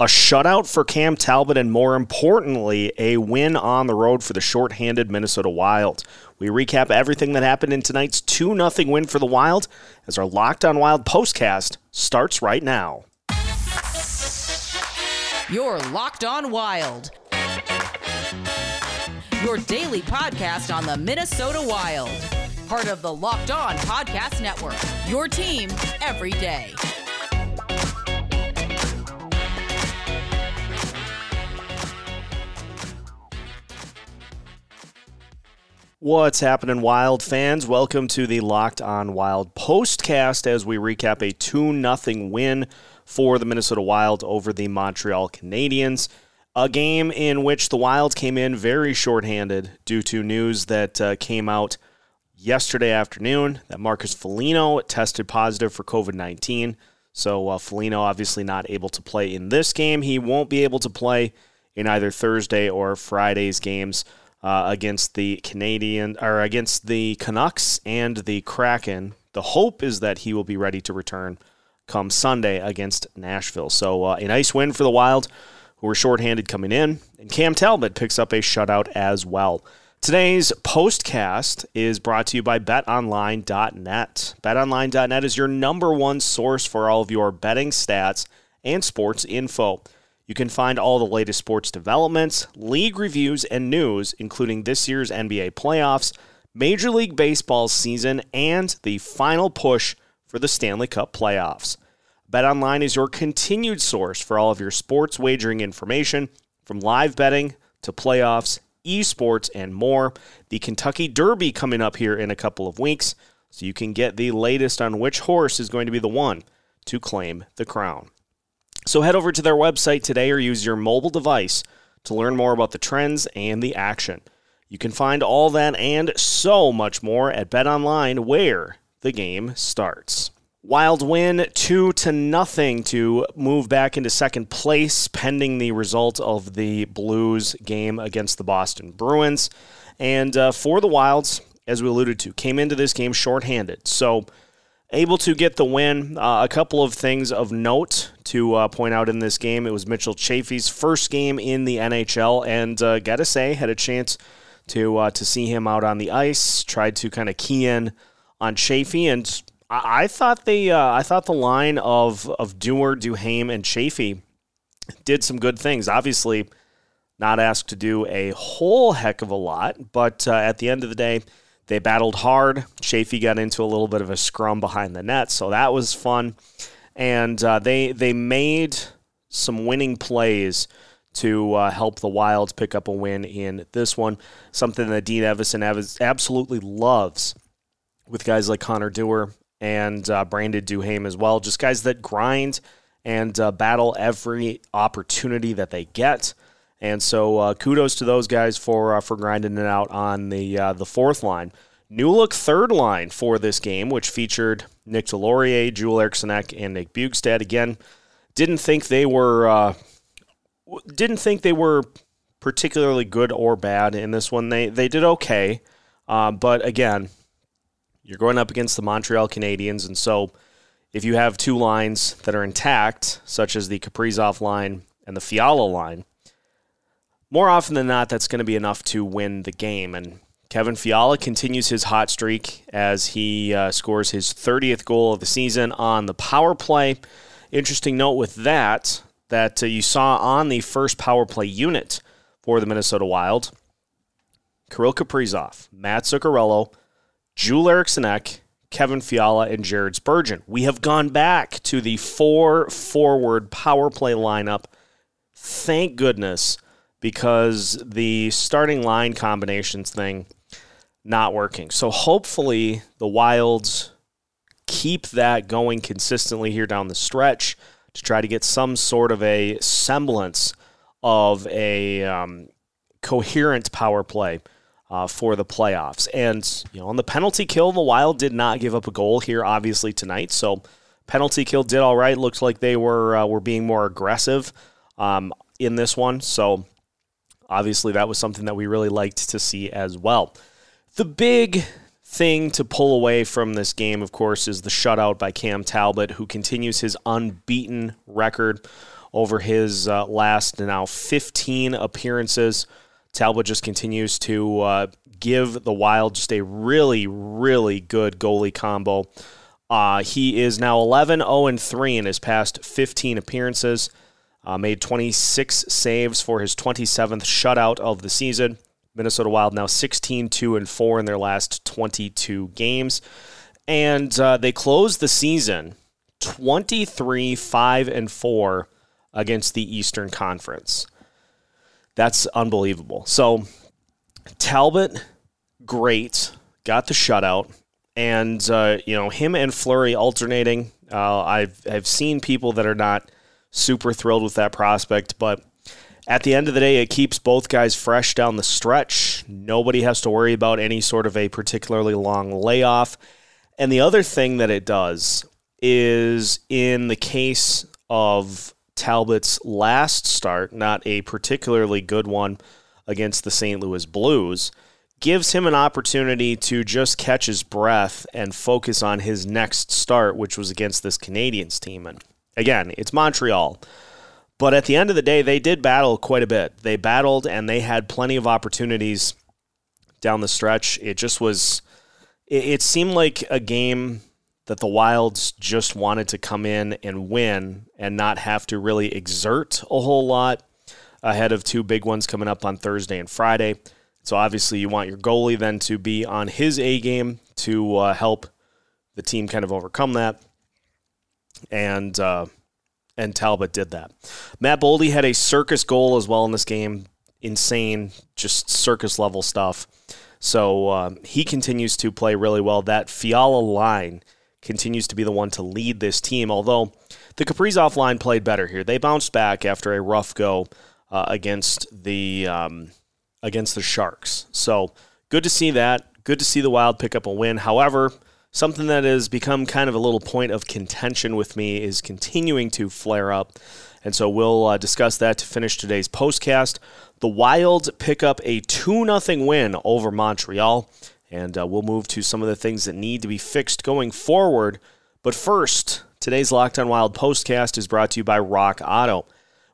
A shutout for Cam Talbot, and more importantly, a win on the road for the shorthanded Minnesota Wild. We recap everything that happened in tonight's 2 0 win for the Wild as our Locked on Wild postcast starts right now. You're Locked on Wild. Your daily podcast on the Minnesota Wild. Part of the Locked On Podcast Network. Your team every day. What's happening, Wild fans? Welcome to the Locked On Wild postcast as we recap a 2 0 win for the Minnesota Wild over the Montreal Canadiens. A game in which the Wild came in very shorthanded due to news that uh, came out yesterday afternoon that Marcus Foligno tested positive for COVID 19. So, uh, Foligno obviously not able to play in this game. He won't be able to play in either Thursday or Friday's games uh, against the Canadian or against the Canucks and the Kraken. The hope is that he will be ready to return come Sunday against Nashville. So uh, a nice win for the Wild, who were shorthanded coming in, and Cam Talbot picks up a shutout as well. Today's postcast is brought to you by betonline.net. Betonline.net is your number one source for all of your betting stats and sports info. You can find all the latest sports developments, league reviews, and news, including this year's NBA playoffs, Major League Baseball season, and the final push for the Stanley Cup playoffs. BetOnline is your continued source for all of your sports wagering information, from live betting to playoffs, esports, and more. The Kentucky Derby coming up here in a couple of weeks, so you can get the latest on which horse is going to be the one to claim the crown. So head over to their website today or use your mobile device to learn more about the trends and the action. You can find all that and so much more at BetOnline where the game starts. Wild win 2 to nothing to move back into second place pending the result of the Blues game against the Boston Bruins. And uh, for the Wilds, as we alluded to, came into this game shorthanded. So able to get the win. Uh, a couple of things of note to uh, point out in this game. It was Mitchell Chaffee's first game in the NHL, and uh, gotta say, had a chance to uh, to see him out on the ice. Tried to kind of key in on Chaffee, and I, I thought the uh, I thought the line of of Dewar, Duhaime, and Chaffee did some good things. Obviously, not asked to do a whole heck of a lot, but uh, at the end of the day they battled hard. Chaffee got into a little bit of a scrum behind the net, so that was fun. And uh, they they made some winning plays to uh, help the Wilds pick up a win in this one. Something that Dean Evason absolutely loves with guys like Connor Dewar and uh, Brandon Duhaime as well. Just guys that grind and uh, battle every opportunity that they get. And so uh, kudos to those guys for uh, for grinding it out on the uh, the fourth line. New look third line for this game, which featured Nick Deslauriers, Joel Eriksson and Nick Bjugstad. Again, didn't think they were uh, didn't think they were particularly good or bad in this one. They they did okay, uh, but again, you're going up against the Montreal Canadiens, and so if you have two lines that are intact, such as the Kaprizov line and the Fiala line more often than not, that's going to be enough to win the game. And Kevin Fiala continues his hot streak as he uh, scores his 30th goal of the season on the power play. Interesting note with that that uh, you saw on the first power play unit for the Minnesota Wild Kirill Kaprizov, Mats Zuccarello, Joel Eriksson Kevin Fiala, and Jared Spurgeon. We have gone back to the four forward power play lineup. Thank goodness because the starting line combinations thing not working. So hopefully the Wilds keep that going consistently here down the stretch to try to get some sort of a semblance of a um, coherent power play uh, for the playoffs. And you know, on the penalty kill, the Wild did not give up a goal here, obviously tonight. So penalty kill did all right. Looked like they were uh, were being more aggressive um, in this one. So obviously that was something that we really liked to see as well. The big thing to pull away from this game, of course, is the shutout by Cam Talbot, who continues his unbeaten record over his uh, last now 15 appearances. Talbot just continues to uh, give the Wild just a really, really good goalie combo. Uh, he is now 11 0 3 in his past 15 appearances. Uh, made 26 saves for his 27th shutout of the season. Minnesota Wild now 16 2 and 4 in their last 22 games. And uh, they closed the season 23 5 and 4 against the Eastern Conference. That's unbelievable. So, Talbot, great, got the shutout. And, uh, you know, him and Fleury alternating. Uh, I've, I've seen people that are not super thrilled with that prospect. But at the end of the day, it keeps both guys fresh down the stretch. Nobody has to worry about any sort of a particularly long layoff. And the other thing that it does is in the case of Talbot's last start, not a particularly good one against the St. Louis Blues, gives him an opportunity to just catch his breath and focus on his next start, which was against this Canadiens team. And Again, it's Montreal. But at the end of the day, they did battle quite a bit. They battled and they had plenty of opportunities down the stretch. It just was, it, it seemed like a game that the Wilds just wanted to come in and win and not have to really exert a whole lot ahead of two big ones coming up on Thursday and Friday. So obviously, you want your goalie then to be on his A game to uh, help the team kind of overcome that and uh, and Talbot did that. Matt Boldy had a circus goal as well in this game. Insane, just circus level stuff. So uh, he continues to play really well. That Fiala line continues to be the one to lead this team. Although the Kaprizov line played better here, they bounced back after a rough go uh, against the um, against the Sharks. So good to see that. Good to see the Wild pick up a win. However, Something that has become kind of a little point of contention with me is continuing to flare up. And so we'll uh, discuss that to finish today's postcast. The Wild pick up a 2 0 win over Montreal. And uh, we'll move to some of the things that need to be fixed going forward. But first, today's Locked on Wild postcast is brought to you by Rock Auto.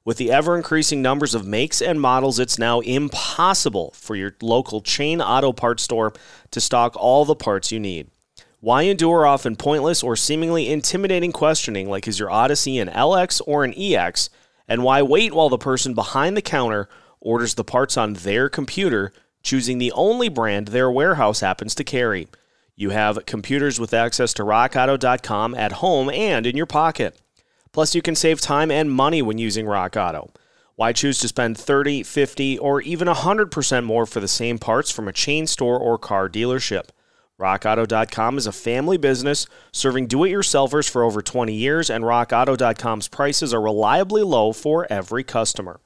With the ever increasing numbers of makes and models, it's now impossible for your local chain auto parts store to stock all the parts you need. Why endure often pointless or seemingly intimidating questioning like is your Odyssey an LX or an EX? And why wait while the person behind the counter orders the parts on their computer, choosing the only brand their warehouse happens to carry? You have computers with access to rockauto.com at home and in your pocket. Plus, you can save time and money when using Rock Auto. Why choose to spend 30, 50, or even 100% more for the same parts from a chain store or car dealership? RockAuto.com is a family business serving do it yourselfers for over 20 years, and RockAuto.com's prices are reliably low for every customer.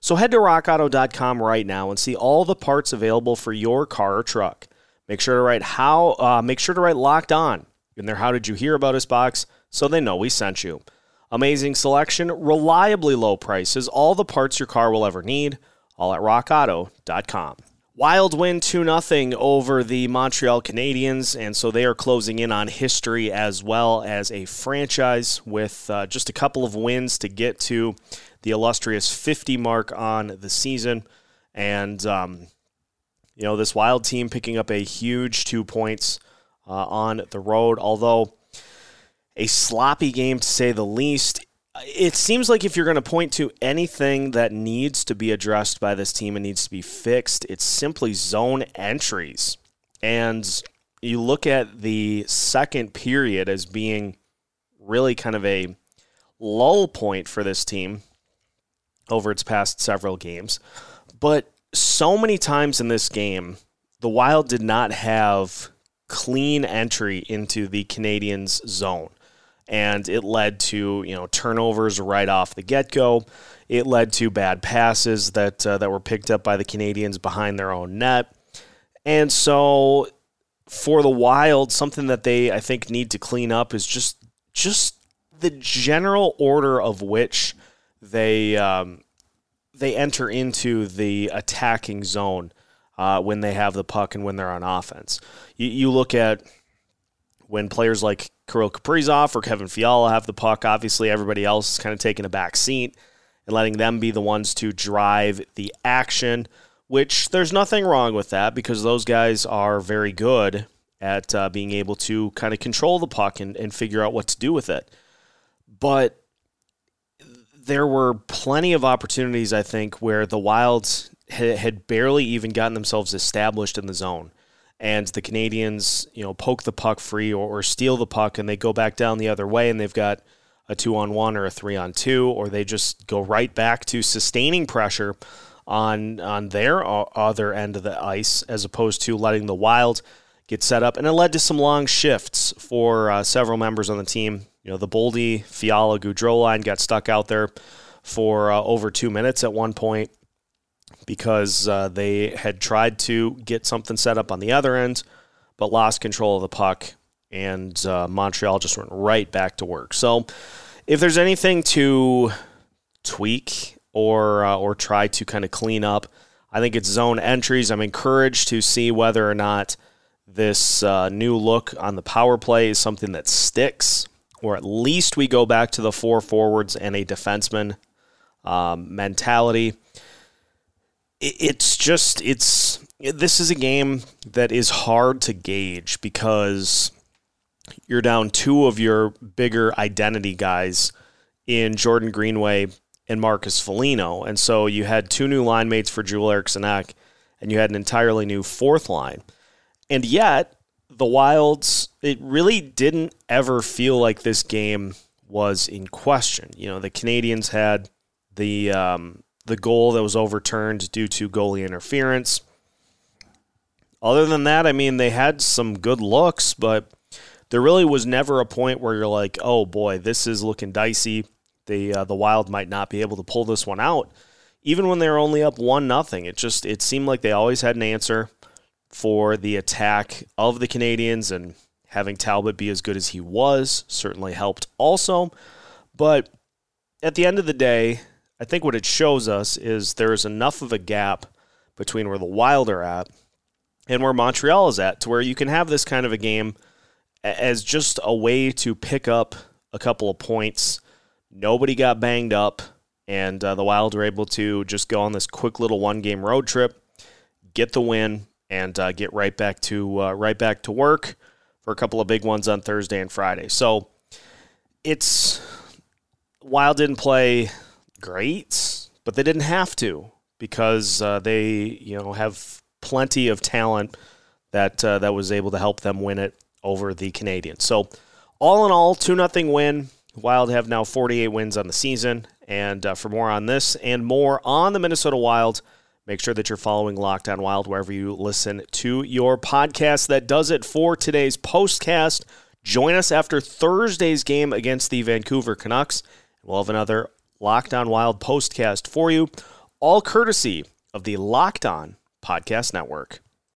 So head to RockAuto.com right now and see all the parts available for your car or truck. Make sure to write how. Uh, make sure to write "locked on" in their "How did you hear about us?" box so they know we sent you. Amazing selection, reliably low prices, all the parts your car will ever need. All at RockAuto.com. Wild win 2 0 over the Montreal Canadiens, and so they are closing in on history as well as a franchise with uh, just a couple of wins to get to the illustrious 50 mark on the season. And, um, you know, this Wild team picking up a huge two points uh, on the road, although a sloppy game to say the least it seems like if you're going to point to anything that needs to be addressed by this team and needs to be fixed, it's simply zone entries. And you look at the second period as being really kind of a lull point for this team over its past several games. But so many times in this game, the Wild did not have clean entry into the Canadiens' zone and it led to you know turnovers right off the get go. It led to bad passes that uh, that were picked up by the Canadiens behind their own net, and so for the Wild, something that they I think need to clean up is just just the general order of which they um, they enter into the attacking zone uh, when they have the puck and when they're on offense. You, you look at when players like Kirill Kaprizov or Kevin Fiala have the puck, obviously everybody else is kind of taking a back seat. and letting them be the ones to drive the action, which there's nothing wrong with that because those guys are very good at uh, being able to kind of control the puck and, and figure out what to do with it. But there were plenty of opportunities, I think, where the Wilds had barely even gotten themselves established in the zone. And the Canadiens, you know, poke the puck free or, or steal the puck and they go back down the other way and they've got a two on one or a three on two, or they just go right back to sustaining pressure on on their other end of the ice as opposed to letting the Wild get set up. And it led to some long shifts for uh, several members on the team. You know, the Boldy, Fiala, Gaudreau line got stuck out there for uh, over two minutes at one point because uh, they had tried to get something set up on the other end, but lost control of the puck, and uh, Montreal just went right back to work. So, if there's anything to tweak or uh, or try to kind of clean up, I think it's zone entries. I'm encouraged to see whether or not this uh, new look on the power play is something that sticks, or at least we go back to the four forwards and a defenseman um, mentality it's just it's this is a game that is hard to gauge because you're down two of your bigger identity guys in Jordan Greenway and Marcus Foligno. And so you had two new line mates for Joel Eriksson Ek, and you had an entirely new fourth line. And yet, the Wilds, it really didn't ever feel like this game was in question. You know, the Canadiens had the um, the goal that was overturned due to goalie interference. Other than that, I mean, they had some good looks, but there really was never a point where you're like, oh boy, this is looking dicey. The uh, the Wild might not be able to pull this one out. Even when they were only up one nothing, it just it seemed like they always had an answer for the attack of the Canadiens and having Talbot be as good as he was certainly helped also. But at the end of the day, I think what it shows us is there is enough of a gap between where the Wild are at and where Montreal is at to where you can have this kind of a game as just a way to pick up a couple of points. Nobody got banged up, and uh, the Wild were able to just go on this quick little one game road trip, get the win, and uh, get right back to uh, right back to work for a couple of big ones on Thursday and Friday. So it's Wild didn't play great, but they didn't have to because uh, they you know have plenty of talent that uh, that was able to help them win it over the Canadiens. So all in all, two nothing win. Wild have now 48 wins on the season. And uh, for more on this and more on the Minnesota Wild, make sure that you're following Locked On Wild wherever you listen to your podcast. That does it for today's postcast. Join us after Thursday's game against the Vancouver Canucks. We'll have another Locked On Wild postcast for you, all courtesy of the Locked On Podcast Network.